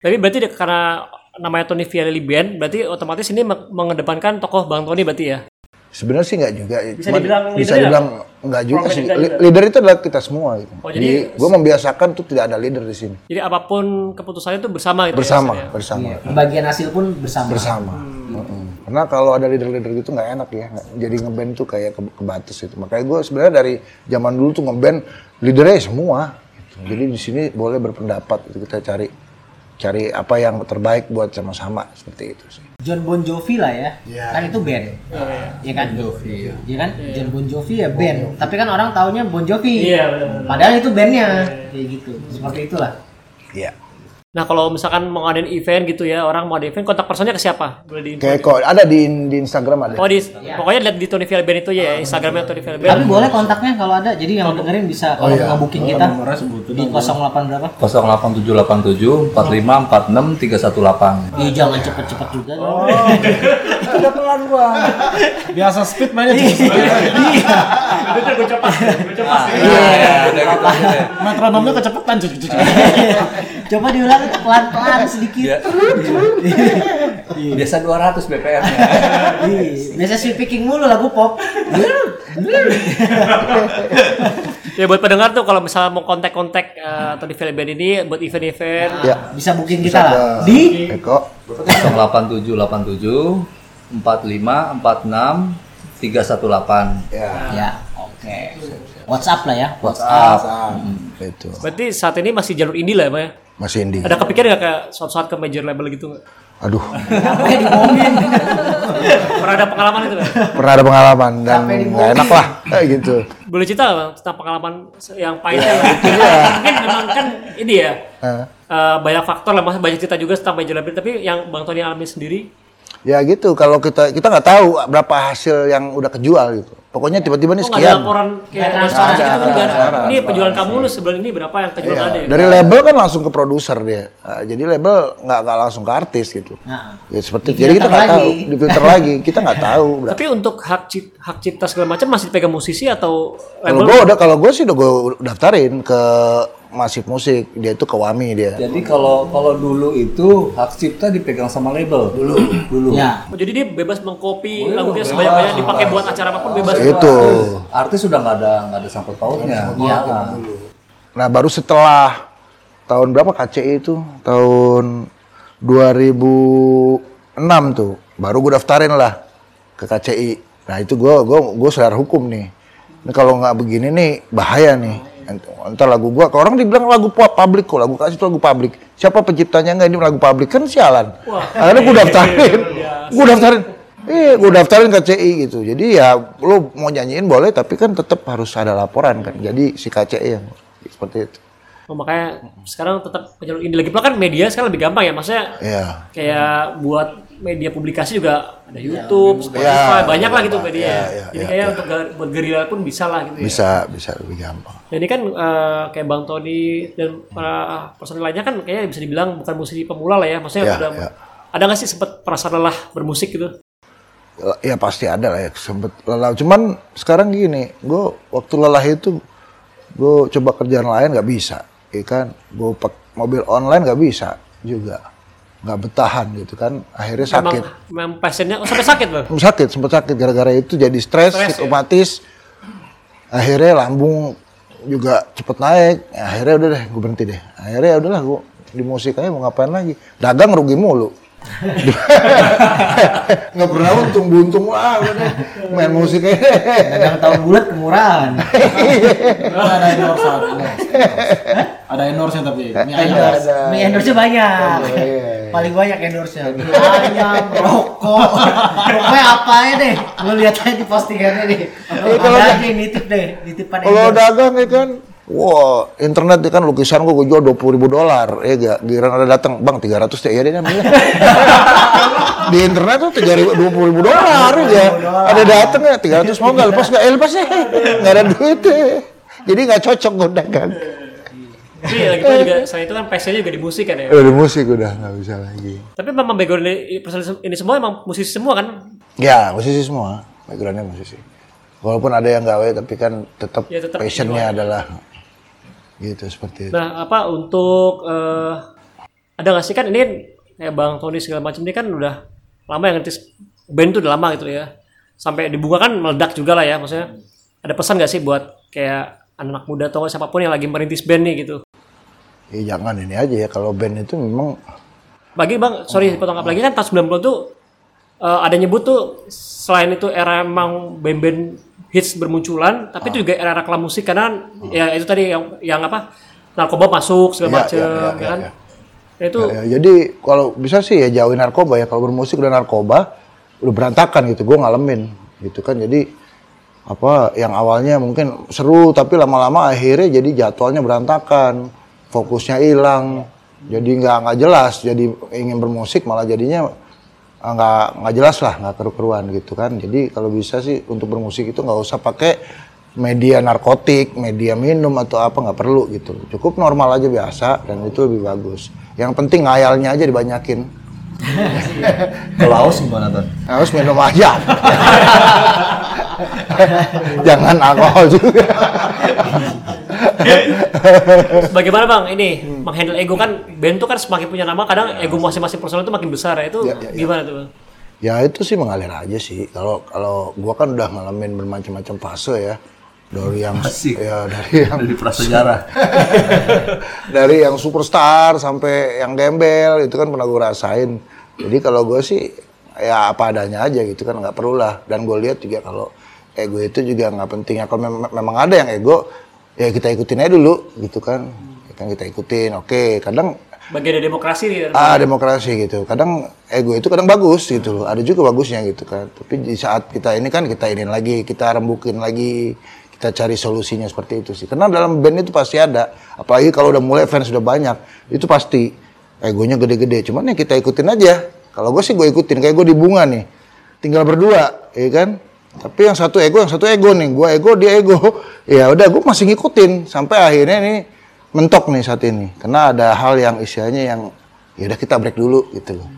Speaker 1: Tapi berarti dia- karena namanya Tony Vialli Band, berarti otomatis ini meng- mengedepankan tokoh Bang Tony berarti ya.
Speaker 2: Sebenarnya sih nggak juga.
Speaker 1: Bisa
Speaker 2: Cuman
Speaker 1: dibilang
Speaker 2: bisa
Speaker 1: leader
Speaker 2: dibilang nggak juga sih.
Speaker 1: juga?
Speaker 2: Leader itu adalah kita semua. Gitu.
Speaker 1: Oh,
Speaker 2: jadi
Speaker 1: jadi-
Speaker 2: gue membiasakan tuh tidak ada leader di sini.
Speaker 1: Jadi apa pun keputusannya itu bersama gitu. ya,
Speaker 2: Bersama,
Speaker 1: maksudnya.
Speaker 2: bersama.
Speaker 3: Bagian hasil pun bersama.
Speaker 2: bersama. Mm-mm. Karena kalau ada leader-leader gitu nggak enak ya. Jadi ngeband tuh kayak ke, kebatas itu. Makanya gue sebenarnya dari zaman dulu tuh ngeband leadernya semua. Gitu. Jadi di sini boleh berpendapat. Itu kita cari cari apa yang terbaik buat sama-sama seperti itu sih.
Speaker 3: John Bon Jovi lah ya. Kan itu band. Iya kan?
Speaker 5: Jovi.
Speaker 3: Iya kan? John Bon Jovi ya band. Tapi kan orang taunya Bon Jovi.
Speaker 1: Iya, benar-benar.
Speaker 3: Padahal itu bandnya. Kayak gitu. Seperti itulah.
Speaker 2: Iya.
Speaker 1: Nah kalau misalkan mau ngadain event gitu ya, orang mau ada event, kontak personnya ke siapa? Boleh di
Speaker 2: Kayak kok ada di di Instagram ada.
Speaker 1: Oh di, pokoknya lihat di Tony Villa Band itu ya, Instagramnya Tony Villa Band.
Speaker 3: Tapi boleh kontaknya kalau ada. Jadi yang dengerin bisa kalau mau booking kita di 08 berapa?
Speaker 5: 08787 45 46 318.
Speaker 3: Ih jangan cepet-cepet juga. dong.
Speaker 5: Udah pelan gua.
Speaker 4: Biasa speed mainnya cepet.
Speaker 1: Itu gue cepat, gue cepat.
Speaker 5: Iya, udah gitu deh.
Speaker 4: Metronomnya cuy.
Speaker 3: Coba diulang pelan-pelan sedikit.
Speaker 5: Iya. Biasa 200 BPM-nya.
Speaker 3: Ih, Biasa sweet picking mulu lagu pop.
Speaker 1: Ya buat pendengar tuh kalau misalnya mau kontak-kontak eh, Tony Villa Band ini buat event-event,
Speaker 2: Ya.
Speaker 3: Bisa booking kita lah. Di
Speaker 2: Eko
Speaker 5: 08787 45 46 318.
Speaker 2: ya
Speaker 3: Ya, oke. WhatsApp lah ya.
Speaker 5: WhatsApp.
Speaker 2: itu
Speaker 1: berarti saat ini masih jalur indie lah ya, Pak ya?
Speaker 2: Masih indie.
Speaker 1: Ada kepikiran nggak kayak suatu saat ke major label gitu nggak?
Speaker 2: Aduh,
Speaker 3: Apa yang diomongin?
Speaker 1: Pernah ada pengalaman itu nggak?
Speaker 2: pernah ada pengalaman dan nggak enak lah kayak gitu.
Speaker 1: Boleh cerita Bang, tentang pengalaman yang pahitnya? Mungkin memang kan ini ya,
Speaker 2: eh,
Speaker 1: banyak faktor lah, banyak cerita juga tentang major label, tapi yang Bang Tony alami sendiri,
Speaker 2: Ya gitu, kalau kita kita nggak tahu berapa hasil yang udah kejual gitu. Pokoknya tiba-tiba nih
Speaker 1: nggak ada
Speaker 2: sekian.
Speaker 1: laporan kayak transparan gitu kan? ada. Ini penjualan kamu lu sebulan ini berapa yang kejual
Speaker 2: Iya,
Speaker 1: ada ya?
Speaker 2: Dari label kan langsung ke produser dia. Nah, jadi label nggak nggak langsung ke artis gitu.
Speaker 3: Nah,
Speaker 2: Ya seperti
Speaker 3: Di
Speaker 2: jadi kita nggak tahu,
Speaker 3: lagi.
Speaker 2: di filter lagi kita nggak tahu. berapa.
Speaker 1: Tapi untuk hak cipta, hak cipta segala macam masih dipegang musisi atau
Speaker 2: Kalau
Speaker 1: label?
Speaker 2: gue udah kalau gue sih udah gue daftarin ke Masif Musik, dia itu ke Wami dia.
Speaker 5: Jadi kalau kalau dulu itu hak cipta dipegang sama label dulu dulu.
Speaker 3: ya.
Speaker 1: Oh, jadi dia bebas mengcopy lagunya sebanyak-banyak dipakai buat acara apa pun bebas.
Speaker 2: Itu.
Speaker 5: Artis sudah nggak ada nggak ada sangkut pautnya. Iya.
Speaker 2: Nah baru setelah tahun berapa KCI itu? Tahun 2006 tuh, baru gue daftarin lah ke KCI. Nah itu gue gue gue sadar hukum nih. Ini kalau nggak begini nih bahaya nih. Entar lagu gua, kalau orang dibilang lagu pu- publik kok, lagu kasih itu lagu publik. Siapa penciptanya nggak ini lagu publik kan sialan. Akhirnya gue daftarin, gue daftarin. Eh, gue daftarin KCI gitu. Jadi ya lo mau nyanyiin boleh, tapi kan tetap harus ada laporan kan. Jadi si KCI yang seperti itu.
Speaker 1: Oh, makanya sekarang tetap jalur indie lagi pula kan media sekarang lebih gampang ya maksudnya
Speaker 2: Iya.
Speaker 1: kayak buat media publikasi juga ada YouTube, Spotify,
Speaker 2: Ya,
Speaker 1: banyak lah gitu
Speaker 2: ya,
Speaker 1: media.
Speaker 2: ya, ya,
Speaker 1: Jadi
Speaker 2: ya,
Speaker 1: kayak
Speaker 2: ya.
Speaker 1: untuk gerila pun bisa lah gitu ya.
Speaker 2: Bisa, bisa lebih gampang.
Speaker 1: Ini kan eh, kayak Bang Tony dan para personil lainnya kan kayaknya bisa dibilang bukan musisi pemula lah ya. Maksudnya
Speaker 2: Ya,
Speaker 1: udah
Speaker 2: ya.
Speaker 1: ada nggak sih sempat perasaan lelah bermusik gitu?
Speaker 2: Ya pasti ada lah ya sempet lelah. Cuman sekarang gini, gue waktu lelah itu gue coba kerjaan lain nggak bisa, ya kan? Gue pak mobil online nggak bisa juga, nggak betahan gitu kan. Akhirnya sakit,
Speaker 1: Memang, memang pasiennya oh, sampai sakit bang.
Speaker 2: sakit, sempet sakit gara-gara itu jadi stres,
Speaker 1: Stres, ya?
Speaker 2: Akhirnya lambung juga cepet naik. Ya, akhirnya udah deh, gue berhenti deh. Akhirnya ya udahlah gue di musik aja mau ngapain lagi? Dagang rugi mulu. nggak pernah untung buntung lah udah main musik aja
Speaker 3: Dagang tahun bulat kemurahan.
Speaker 4: ada endorse ada endorse tapi ini
Speaker 3: Endorse. Mie endorse banyak. Paling banyak endorse-nya. Mie ayam, rokok. Rokoknya apa ya deh? Lu lihat aja di postingannya deh.
Speaker 2: kalau
Speaker 3: Ada aja yang nitip deh, nitipan
Speaker 2: kalau
Speaker 3: endorse.
Speaker 2: dagang ya kan Wah, internet ya kan lukisan gua, gua jual dua puluh ribu dolar, ya gak? Giliran ada datang, bang 300 deh, ya deh ambil. Di internet tuh tiga ribu, dua puluh ribu dolar ya. Ada datang ya, 300 mau nggak lepas nggak? Eh, lepas deh, nggak ada duit deh. Jadi nggak cocok gua dagang.
Speaker 1: Tapi lagi pula juga selain itu kan passionnya juga di musik kan ya.
Speaker 2: Udah musik udah nggak bisa lagi.
Speaker 1: Tapi memang background ini, semua emang musisi semua kan?
Speaker 2: Ya, musisi semua, backgroundnya musisi. Walaupun ada yang gawe, tapi kan tetap
Speaker 1: Ya, tetap
Speaker 2: passionnya adalah gitu seperti itu.
Speaker 1: Nah, apa untuk eh, ada nggak sih kan ini kayak Bang Tony segala macam ini kan udah lama yang ngetis band tuh udah lama gitu ya. Sampai di bunga kan meledak juga lah ya maksudnya. Ada pesan nggak sih buat kayak anak muda atau siapa pun yang lagi merintis band nih gitu.
Speaker 2: Ya jangan ini aja ya kalau band itu memang
Speaker 1: Bagi Bang, sorry potong apalagi kan tahun 90 tuh eh, ada nyebut tuh selain itu era emang band-band hits bermunculan, tapi itu juga era-era kelam musik karena ya itu tadi yang yang apa? narkoba masuk segala
Speaker 2: Ya,
Speaker 1: macem
Speaker 2: ya, ya,
Speaker 1: ya
Speaker 2: ya,
Speaker 1: kan.
Speaker 2: ya.
Speaker 1: Ya, itu
Speaker 2: Ya, ya, jadi kalau bisa sih ya jauhin narkoba ya. Kalau bermusik udah narkoba, udah berantakan gitu. Gue ngalamin gitu kan. Jadi apa yang awalnya mungkin seru tapi lama-lama akhirnya jadi jadwalnya berantakan, fokusnya hilang. jadi nggak nggak jelas jadi ingin bermusik malah jadinya ah, nggak nggak jelas lah nggak keru-keruan gitu kan. Jadi kalau bisa sih untuk bermusik itu nggak usah pakai media narkotik media minum atau apa nggak perlu gitu. Cukup normal aja biasa dan itu lebih bagus. Yang penting ngayalnya aja dibanyakin.
Speaker 5: Kalau haus gimana tuh?
Speaker 2: harus minum aja. Jangan alkohol juga.
Speaker 1: Bagaimana bang? Ini menghandle ego kan band tuh kan semakin punya nama kadang ego masing-masing personal itu makin besar ya itu
Speaker 2: Ya, ya, ya.
Speaker 1: gimana tuh bang?
Speaker 2: Ya itu sih mengalir aja sih. Kalau kalau gua kan udah ngalamin bermacam-macam fase ya. Dari yang
Speaker 5: Asik.
Speaker 2: ya dari yang
Speaker 5: Dari prasejarah.
Speaker 2: dari yang superstar sampai yang gembel itu kan pernah gue rasain. Jadi kalau gue sih ya apa adanya aja gitu kan nggak perlu lah. Dan gue lihat juga kalau ego itu juga nggak penting ya. Kalau mem- memang ada yang ego ya kita ikutin aja dulu gitu kan. Ya kan kita ikutin. Oke, kadang
Speaker 1: Bagian dari demokrasi nih.
Speaker 2: ah demokrasi gitu. Kadang ego itu kadang bagus gitu loh. Ada juga bagusnya gitu kan. Tapi di saat kita ini kan kita ini lagi kita rembukin lagi kita cari solusinya seperti itu sih. Karena dalam band itu pasti ada. Apalagi kalau udah mulai fans sudah banyak itu pasti egonya gede-gede. Cuman ya kita ikutin aja. Kalau gue sih gue ikutin kayak gue di bunga nih. Tinggal berdua ya kan? Tapi yang satu ego yang satu ego nih. Gue ego dia ego. Ya udah gue masih ngikutin. Sampai akhirnya nih mentok nih saat ini. Karena ada hal yang istilahnya yang ya udah kita break dulu gitu loh.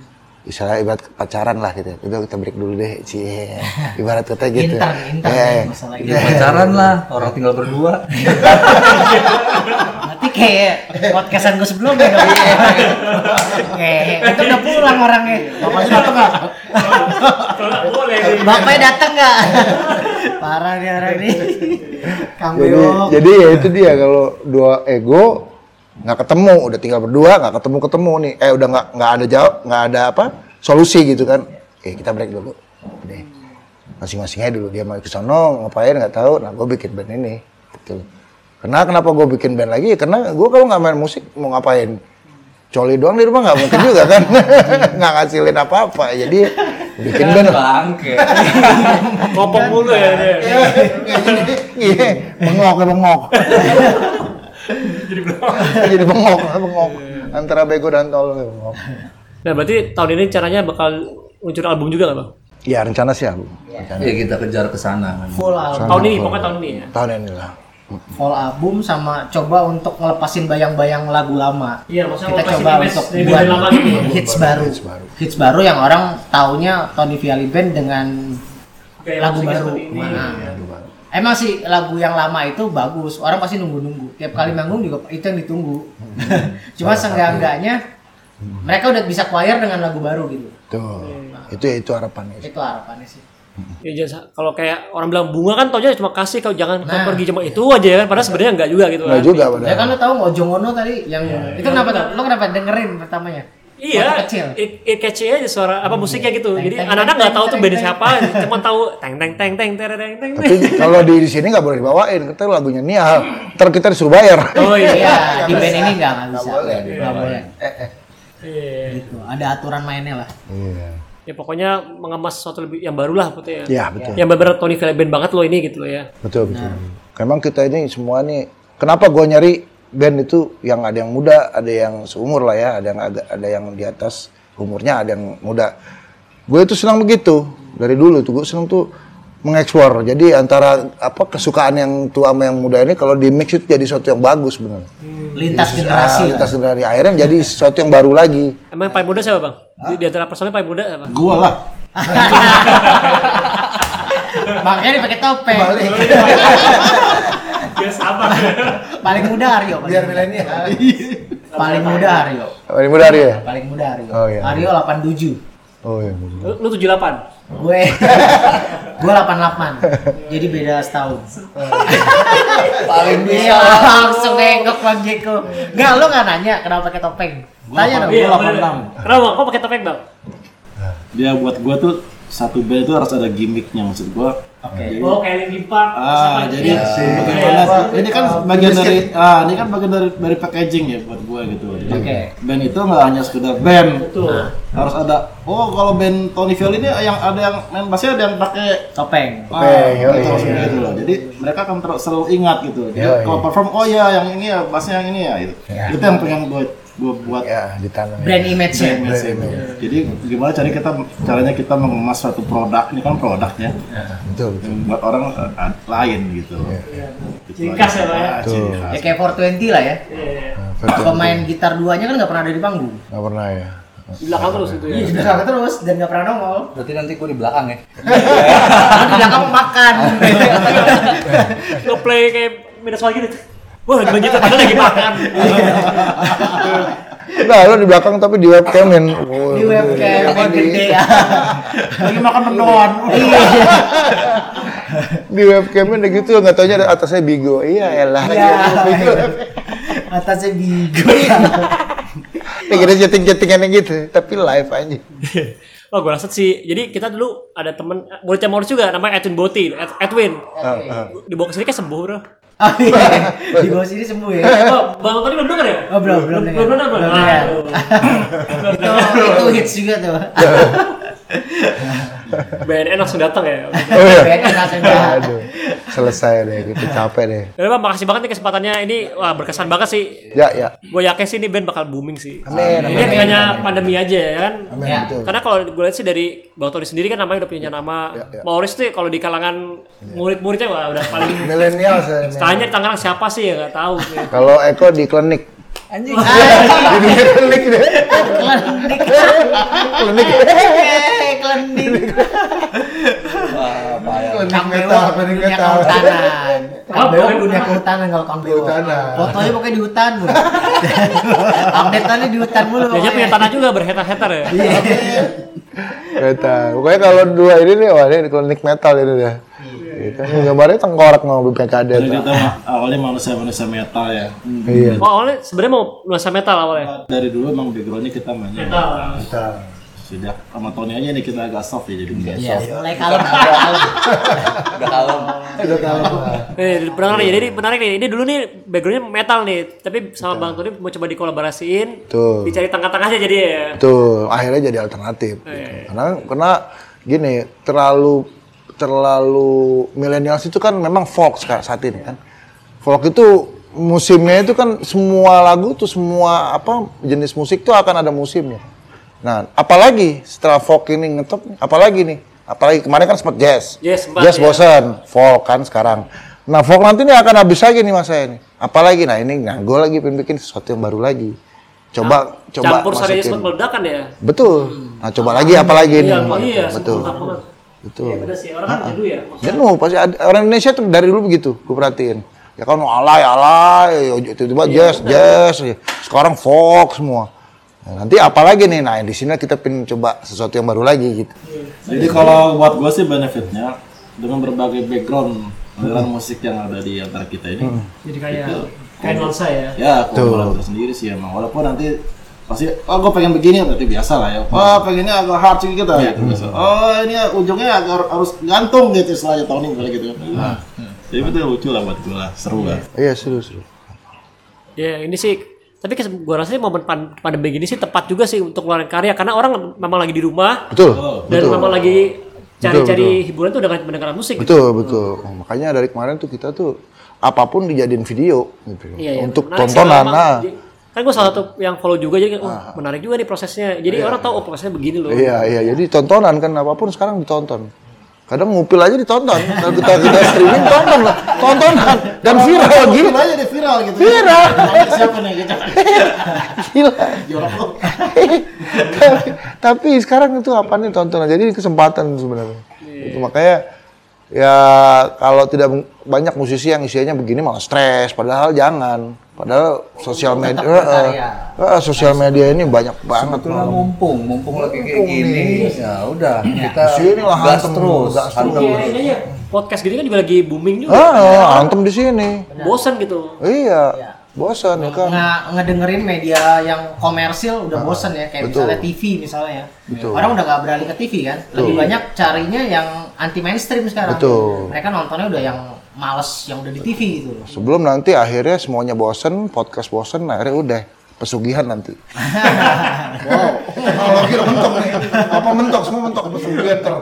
Speaker 2: Istilahnya ibarat pacaran lah gitu udah kita break dulu deh cie. Ibarat kata gitu
Speaker 3: Inter, inter
Speaker 2: Eh,
Speaker 3: masalah
Speaker 5: Ya pacaran lah, orang tinggal berdua.
Speaker 3: Kayak podcastan gue sebelumnya dong. Kayak itu udah pulang orangnya. Bapaknya dateng nggak?
Speaker 1: Boleh.
Speaker 3: Bapaknya dateng nggak? Parah nih orang ini. Kang
Speaker 2: jadi jadi ya itu dia kalau dua ego nggak ketemu udah tinggal berdua nggak ketemu ketemu nih eh udah nggak nggak ada jawab nggak ada apa solusi gitu kan eh kita break dulu deh masing-masing aja dulu dia mau ke sono ngapain nggak tahu nah gue bikin band ini gitu karena kenapa gue bikin band lagi karena gue kalau nggak main musik mau ngapain coli doang di rumah nggak mungkin juga kan nggak ngasilin apa-apa jadi bikin band
Speaker 5: Bangke.
Speaker 1: Ngopong mulu ya dia.
Speaker 2: Iya, bengok ya bengok. Jadi bengok, bengok. Antara bego dan tolol ya bengok.
Speaker 1: Nah berarti tahun ini caranya bakal muncul album juga nggak bang?
Speaker 2: Ya rencana sih aku. Rencana.
Speaker 5: Ya kita kejar ke sana.
Speaker 3: Full album.
Speaker 1: Tahun ini pokoknya tahun ini ya.
Speaker 2: Tahun ini lah.
Speaker 3: Full album sama coba untuk ngelepasin bayang-bayang lagu lama.
Speaker 1: Iya, maksudnya
Speaker 3: kita
Speaker 1: ngelepasin
Speaker 3: coba
Speaker 1: image
Speaker 3: untuk buat
Speaker 1: lama gitu.
Speaker 3: hits baru.
Speaker 2: Hits baru.
Speaker 3: Hits baru yang orang taunya Tony Vialli Band dengan
Speaker 1: Gaya
Speaker 3: lagu
Speaker 1: musiknya
Speaker 3: baru.
Speaker 1: seperti ini.
Speaker 3: Nah, Emang sih lagu yang lama itu bagus, orang pasti nunggu-nunggu. Tiap kali manggung juga itu yang ditunggu. Cuma seenggak-enggaknya mereka udah bisa choir dengan lagu baru gitu.
Speaker 2: Tuh. Itu ya itu harapannya. sih.
Speaker 3: Itu harapannya sih.
Speaker 1: Ya, jangan- kalau kayak orang bilang bunga kan taunya cuma kasih kau jangan kau
Speaker 3: Nah.
Speaker 1: pergi cuma itu aja ya kan padahal sebenarnya enggak juga gitu
Speaker 2: Nggak
Speaker 1: kan.
Speaker 2: juga
Speaker 3: Ya
Speaker 2: padahal.
Speaker 3: kan lo tahu Ojo Ngono tadi yang itu kenapa tuh? Lo kenapa dengerin pertamanya?
Speaker 1: Iya, it, catchy aja suara apa musiknya gitu.
Speaker 3: Teng,
Speaker 1: Jadi anak-anak nggak tahu tuh band siapa, cuma tahu teng teng teng teng teng teng teng.
Speaker 2: Tapi kalau di di sini nggak boleh dibawain, kita lagunya Nial. Ntar kita disuruh bayar.
Speaker 1: Oh iya.
Speaker 3: Iya, di band ini nggak nggak bisa.
Speaker 2: boleh,
Speaker 3: Nggak boleh.
Speaker 1: Iya.
Speaker 3: Gitu. Ada aturan mainnya lah.
Speaker 2: Iya.
Speaker 1: Ya pokoknya mengemas sesuatu lebih yang baru lah putih ya.
Speaker 2: Iya, betul.
Speaker 1: Yang benar Tony band banget loh ini gitu loh ya.
Speaker 2: Betul, betul. Memang kita ini semua nih, kenapa gua nyari band itu yang ada yang muda, ada yang seumur lah ya, ada yang agak ada yang di atas umurnya, ada yang muda. Gue itu senang begitu dari dulu tuh, gue senang tuh mengeksplor. Jadi antara apa kesukaan yang tua sama yang muda ini kalau di mix itu jadi sesuatu yang bagus benar.
Speaker 3: Lintas
Speaker 2: Ah,
Speaker 3: generasi lah.
Speaker 2: lintas generasi akhirnya jadi sesuatu yang baru lagi.
Speaker 1: Emang yang paling muda siapa bang? Di, di antara personel paling muda siapa?
Speaker 5: Gua lah.
Speaker 3: Makanya dia pakai topeng.
Speaker 1: Ya sama.
Speaker 3: Paling muda Aryo. Biar milenial. Paling muda Aryo.
Speaker 2: Paling muda Aryo ya?
Speaker 3: Paling muda Aryo.
Speaker 2: Oh, iya.
Speaker 3: Aryo 87.
Speaker 2: Oh iya.
Speaker 1: Lu, lu 78.
Speaker 3: Gue gue 88. Jadi beda setahun.
Speaker 5: Paling
Speaker 3: Iya, langsung nengok Bang Jeko. Enggak, lo nggak nanya kenapa pakai topeng? Tanya dong.
Speaker 1: Iya, bener.
Speaker 5: 86.
Speaker 1: Kenapa? Kok pakai topeng bang?
Speaker 4: Dia buat gua tuh satu band itu harus ada gimmicknya maksud gua
Speaker 3: Oke.
Speaker 1: Oh, kayak Linkin Park.
Speaker 4: Ah, jadi
Speaker 1: Iya.
Speaker 4: bagaimana? Ini kan bagian dari ah, ini kan bagian dari dari packaging ya buat gue gitu. Jadi
Speaker 3: Oke.
Speaker 4: band itu nggak hanya sekedar band.
Speaker 1: Betul.
Speaker 4: Harus ada. Oh, kalau band Tony Violi ini yang ada yang main bassnya ada yang pakai
Speaker 3: Topeng.
Speaker 4: Ah,
Speaker 2: yoi.
Speaker 4: terus gitu loh. Jadi mereka akan terus selalu ingat gitu.
Speaker 2: Yoi.
Speaker 4: kalau perform oh ya yang ini ya bassnya yang ini ya itu. Itu yang pengen gue buat
Speaker 2: Ya, ditanam.
Speaker 3: Brand image-nya.
Speaker 4: image itu. Jadi gimana cari kita caranya kita mengemas suatu produk ini kan produk ya
Speaker 2: Betul. betul.
Speaker 4: buat orang eh, lain gitu.
Speaker 1: Ciri
Speaker 4: aja.
Speaker 1: khas ya, Pak, ya?
Speaker 4: Ah, ciri khas.
Speaker 3: Ya kayak 420 lah ya.
Speaker 1: Iya.
Speaker 2: Nah, betul.
Speaker 3: Pemain gitar duanya kan nggak pernah ada di panggung.
Speaker 2: Nggak pernah ya.
Speaker 1: Di belakang terus itu ya.
Speaker 3: Iya, sudah kakak terus dan nggak pernah nongol.
Speaker 5: Berarti nanti gue di belakang ya.
Speaker 3: Di belakang makan.
Speaker 1: Nge-play kayak minus lagi gitu. Wah, lagi banyak padahal lagi makan.
Speaker 2: Nah, lo di belakang tapi di webcamin. Oh,
Speaker 3: di webcam yang gede ya.
Speaker 4: Lagi makan mendoan.
Speaker 2: Di webcamin udah gitu nggak taunya ada atasnya bigo. Iya, elah.
Speaker 3: Iya. Atasnya bigo.
Speaker 2: Nih kira chatting-chattingan gitu, tapi live aja.
Speaker 1: Wah, gue rasa sih. Jadi kita dulu ada temen muridnya Morris juga namanya Edwin Boti, Ed- Edwin. Dibawa ke sini kayak sembuh, Bro.
Speaker 3: Oh iya. Di bawah sini sembuh ya.
Speaker 1: Oh, Bang tadi belum dengar ya?
Speaker 3: Oh, belum, belum
Speaker 1: belum
Speaker 3: dengar.
Speaker 1: belum dengar,
Speaker 3: itu hits juga tuh.
Speaker 1: BNN langsung datang ya.
Speaker 2: Oh iya.
Speaker 3: BNN langsung dah.
Speaker 2: Aduh, selesai deh, gitu capek deh.
Speaker 1: Ya, Bang, makasih banget nih kesempatannya. Ini wah berkesan banget sih.
Speaker 2: Ya, ya.
Speaker 1: Gue yakin sih ini band bakal booming sih.
Speaker 2: Amin,
Speaker 1: Ini
Speaker 2: amin.
Speaker 1: hanya pandemi aja ya kan.
Speaker 2: Amin,
Speaker 3: Ya.
Speaker 2: betul.
Speaker 1: Karena kalau gue lihat sih dari Bang Tony sendiri kan namanya udah punya nama.
Speaker 2: Ya, ya.
Speaker 1: Morris tuh kalau di kalangan murid-muridnya wah udah paling
Speaker 2: Milenial.
Speaker 1: Sekarangnya di tangan siapa sih ya nggak tahu. sih.
Speaker 2: Kalau Eko di klinik.
Speaker 3: Anjing.
Speaker 2: Di dunia klinik deh.
Speaker 3: Klinik.
Speaker 2: Klinik.
Speaker 3: Klinik. Beo
Speaker 2: metal, klinik metal.
Speaker 3: kehutanan. Kang Beo dunia kehutanan kalau Kang Beo.
Speaker 2: Kehutanan.
Speaker 3: Fotonya pokoknya di hutan mulu. Update-nya di hutan mulu.
Speaker 1: Dia aja punya tanah juga berhektar-hektar ya.
Speaker 2: Metal. Pokoknya kalau dua ini nih, wah ini klinik metal ini dah. Gitu. Ini gambarnya tengkorak mau BPKD.
Speaker 4: Jadi kita awalnya manusia-manusia metal ya.
Speaker 2: Iya.
Speaker 1: Oh, awalnya sebenarnya mau nuansa metal awalnya.
Speaker 4: Dari dulu emang backgroundnya kita mainnya
Speaker 1: Metal.
Speaker 4: Sejak sama Tony aja nih kita agak soft ya jadi enggak
Speaker 3: Iya, kalem, mulai kalem.
Speaker 5: Udah kalem.
Speaker 2: Udah tahu.
Speaker 1: Eh, benar nih. Jadi menarik nih. Ini dulu nih backgroundnya metal nih. Tapi sama Bang Tony mau coba dikolaborasiin.
Speaker 2: Tuh.
Speaker 1: Dicari tengah-tengahnya jadi ya.
Speaker 2: Tuh, akhirnya jadi alternatif. Karena karena gini, terlalu terlalu milenials itu kan memang folk sekarang saat ini kan. Folk itu musimnya itu kan semua lagu tuh semua apa jenis musik tuh akan ada musimnya. Nah, apalagi setelah folk ini ngetop, apalagi nih? Apalagi kemarin kan sempat jazz.
Speaker 1: Yes, sempat,
Speaker 2: jazz
Speaker 1: ya.
Speaker 2: bosan, folk kan sekarang. Nah, folk nanti ini akan habis lagi nih masa ini. Apalagi nah ini nganggo lagi pengen bikin sesuatu yang baru lagi. Coba coba
Speaker 1: Campur
Speaker 2: masukin.
Speaker 1: sempat meledakan ya.
Speaker 2: Betul. Nah, coba lagi apa lagi nih?
Speaker 1: Iya, iya.
Speaker 2: Betul. Betul.
Speaker 1: Iya, bener sih. Orang kan jenuh ya.
Speaker 2: Jenuh pasti ada, orang Indonesia tuh dari dulu begitu, gue perhatiin. Ya kan alay alay, tiba-tiba jazz jazz, ya. sekarang folk semua. Nah, nanti apa lagi nih? Nah di sini kita pengen coba sesuatu yang baru lagi gitu.
Speaker 4: Jadi kalau buat gue sih benefitnya dengan berbagai background aliran musik yang ada di antara kita ini,
Speaker 1: Jadi kayak kayak nuansa ya.
Speaker 4: ya keunggulan tersendiri sih emang. Walaupun nanti pasti, oh gue pengen begini, berarti biasa lah ya. Oh pengennya agak hard sih kita gitu. Biasa. Oh ini ujungnya agak harus gantung gitu istilahnya Tony misalnya gitu. Nah, jadi itu lucu lah buat gue lah, seru lah.
Speaker 2: Iya seru seru.
Speaker 1: Ya ini sih tapi gua rasa sih momen pan- pandemi gini sih tepat juga sih untuk ngeluarin karya karena orang memang lagi di rumah
Speaker 2: Betul.
Speaker 1: dan
Speaker 2: betul.
Speaker 1: memang lagi cari-cari hiburan tuh dengan mendengarkan musik gitu.
Speaker 2: Betul betul. Oh, makanya dari kemarin tuh kita tuh apa pun dijadiin video gitu.
Speaker 1: Iya, iya.
Speaker 2: Untuk
Speaker 1: Menarik sih,
Speaker 2: tontonan.
Speaker 1: memang.
Speaker 2: Nah.
Speaker 1: Kan gue salah satu yang follow juga jadi oh menarik juga nih prosesnya. Jadi orang tahu oh prosesnya begini loh.
Speaker 2: Iya iya jadi tontonan kan apa pun sekarang ditonton. Kadang ngupil aja ditonton. Kalau kita kita streaming tonton lah, tontonan dan viral gitu.
Speaker 4: aja deh viral gitu.
Speaker 2: Viral.
Speaker 4: Siapa nih gitu?
Speaker 2: Gila. tapi, tapi sekarang itu apa nih tontonan? Jadi ini kesempatan sebenarnya. Itu makanya ya kalau tidak banyak musisi yang isinya begini malah stres. Padahal jangan. Padahal sosial media, eh, eh, sosial media ini banyak banget.
Speaker 5: Sebetulnya
Speaker 2: malah.
Speaker 5: mumpung, mumpung lagi kayak gini. Ya udah, kita
Speaker 2: Di sini lah
Speaker 5: gas terus.
Speaker 2: gas
Speaker 1: Iya,
Speaker 5: terus.
Speaker 1: podcast gini kan juga lagi booming juga.
Speaker 2: Ah, antem di sini.
Speaker 1: Bosan gitu.
Speaker 2: Iya. Bosan ya kan
Speaker 3: nggak ngedengerin media yang komersil udah bosen ya kayak
Speaker 2: betul.
Speaker 3: misalnya TV misalnya ya.
Speaker 2: Betul.
Speaker 3: orang udah nggak beralih ke TV kan? Lebih banyak carinya yang anti mainstream sekarang.
Speaker 2: Betul.
Speaker 3: mereka nontonnya udah yang males yang udah di TV gitu loh.
Speaker 2: Sebelum nanti akhirnya semuanya bosan podcast bosan akhirnya udah pesugihan nanti. Wow. Kalau kira mentok nih. Apa mentok? Semua mentok. Pesugihan ter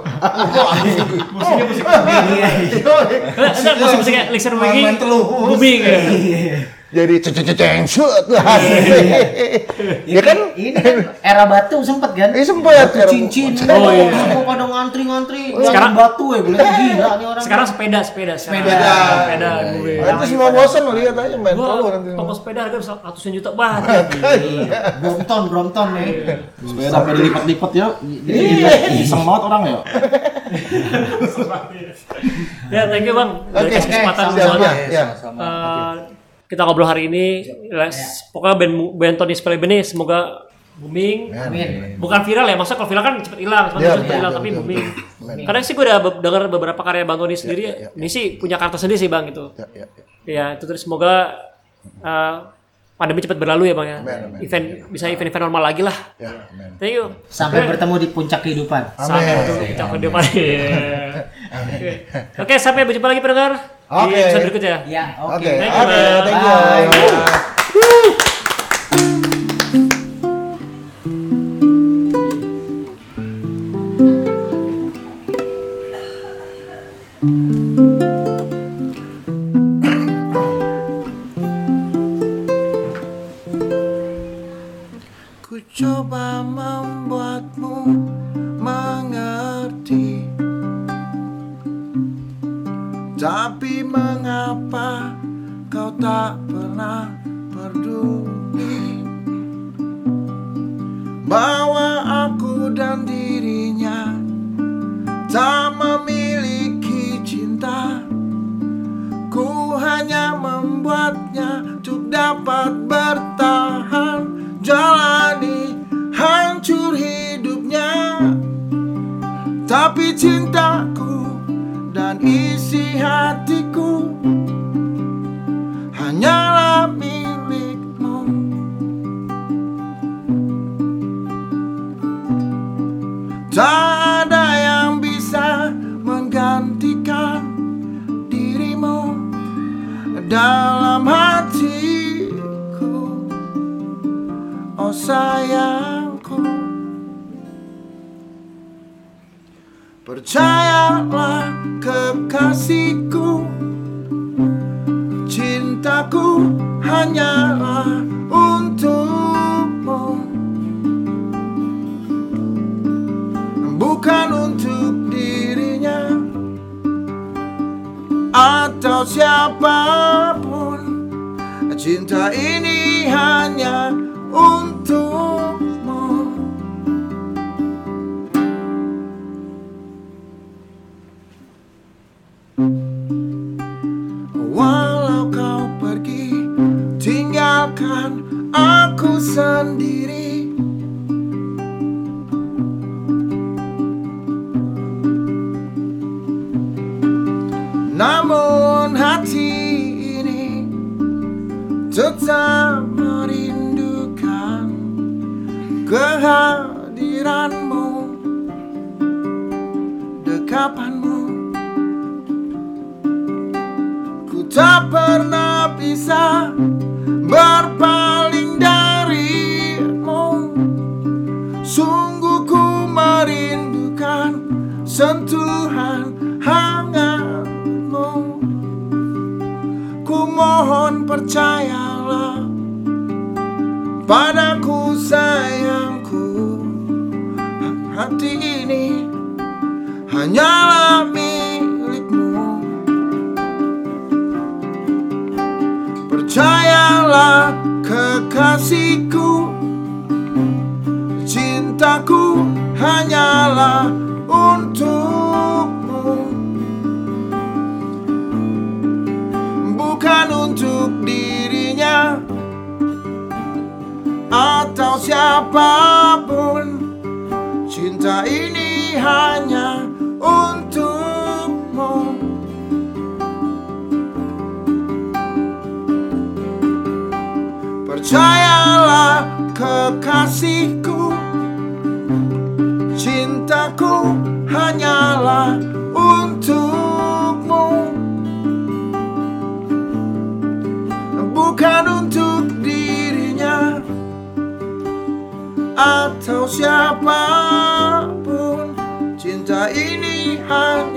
Speaker 2: musiknya musik
Speaker 3: Iya,
Speaker 1: Enggak, musik-musiknya Lixer
Speaker 2: Main-
Speaker 1: Wiki
Speaker 2: main telur.
Speaker 1: booming ya.
Speaker 2: Jadi ceceng shoot ya kan
Speaker 3: ini kan era batu sempet kan
Speaker 2: Eh, sempet.
Speaker 3: batu cincin
Speaker 1: Oh,
Speaker 3: oh,
Speaker 1: iya.
Speaker 3: semua pada ngantri-ngantri
Speaker 1: Sekarang-
Speaker 3: sekarang batu ya gue liat gila nih orang
Speaker 1: Sekarang sepeda, sepeda.
Speaker 3: Sepeda.
Speaker 1: Sepeda. booming.
Speaker 2: itu semua bosan lo lihat aja main
Speaker 1: Gua
Speaker 2: nanti
Speaker 1: toko sepeda harga bisa ratusan juta banget.
Speaker 3: Iya. Brompton Brompton nih
Speaker 4: Sepeda sampai dilipat-lipat ya. Iseng banget orang ya.
Speaker 1: ya, thank you Bang. Kasih kesempatan
Speaker 2: siap,
Speaker 1: kita.
Speaker 2: ya.
Speaker 1: ngobrol hari ini les- pokoknya band band Tony Spelebe ini semoga booming
Speaker 3: amin
Speaker 1: bukan viral ya maksudnya kalau viral kan cepet hilang cepet,
Speaker 2: Iya,
Speaker 1: cepet
Speaker 2: iya,
Speaker 1: hilang
Speaker 2: iya,
Speaker 1: tapi
Speaker 2: betul,
Speaker 1: booming
Speaker 2: betul.
Speaker 1: karena sih gue udah be- dengar beberapa karya bang Tony sendiri ini sih punya karakter sendiri sih bang gitu
Speaker 2: ya, ya, ya.
Speaker 1: ya itu terus semoga eh, pandemi cepat berlalu ya bang ya
Speaker 2: Amin, amin.
Speaker 1: event bisa event-event normal lagi lah
Speaker 2: ya amin.
Speaker 1: thank you
Speaker 3: sampai bertemu di puncak kehidupan
Speaker 1: sampai
Speaker 2: Amin.
Speaker 1: bertemu di cakap depan Oke. oke sampai berjumpa lagi pendengar di
Speaker 2: Oke.
Speaker 1: episode berikutnya
Speaker 3: ya oke
Speaker 2: Oke,
Speaker 1: Thank you, Bang.
Speaker 2: thank you.
Speaker 3: Bye.
Speaker 2: Ku Atau siapa pun Cinta ini hanya untukmu. Percayalah kekasihku Cintaku hanyalah siapa pun Cinta ini hanya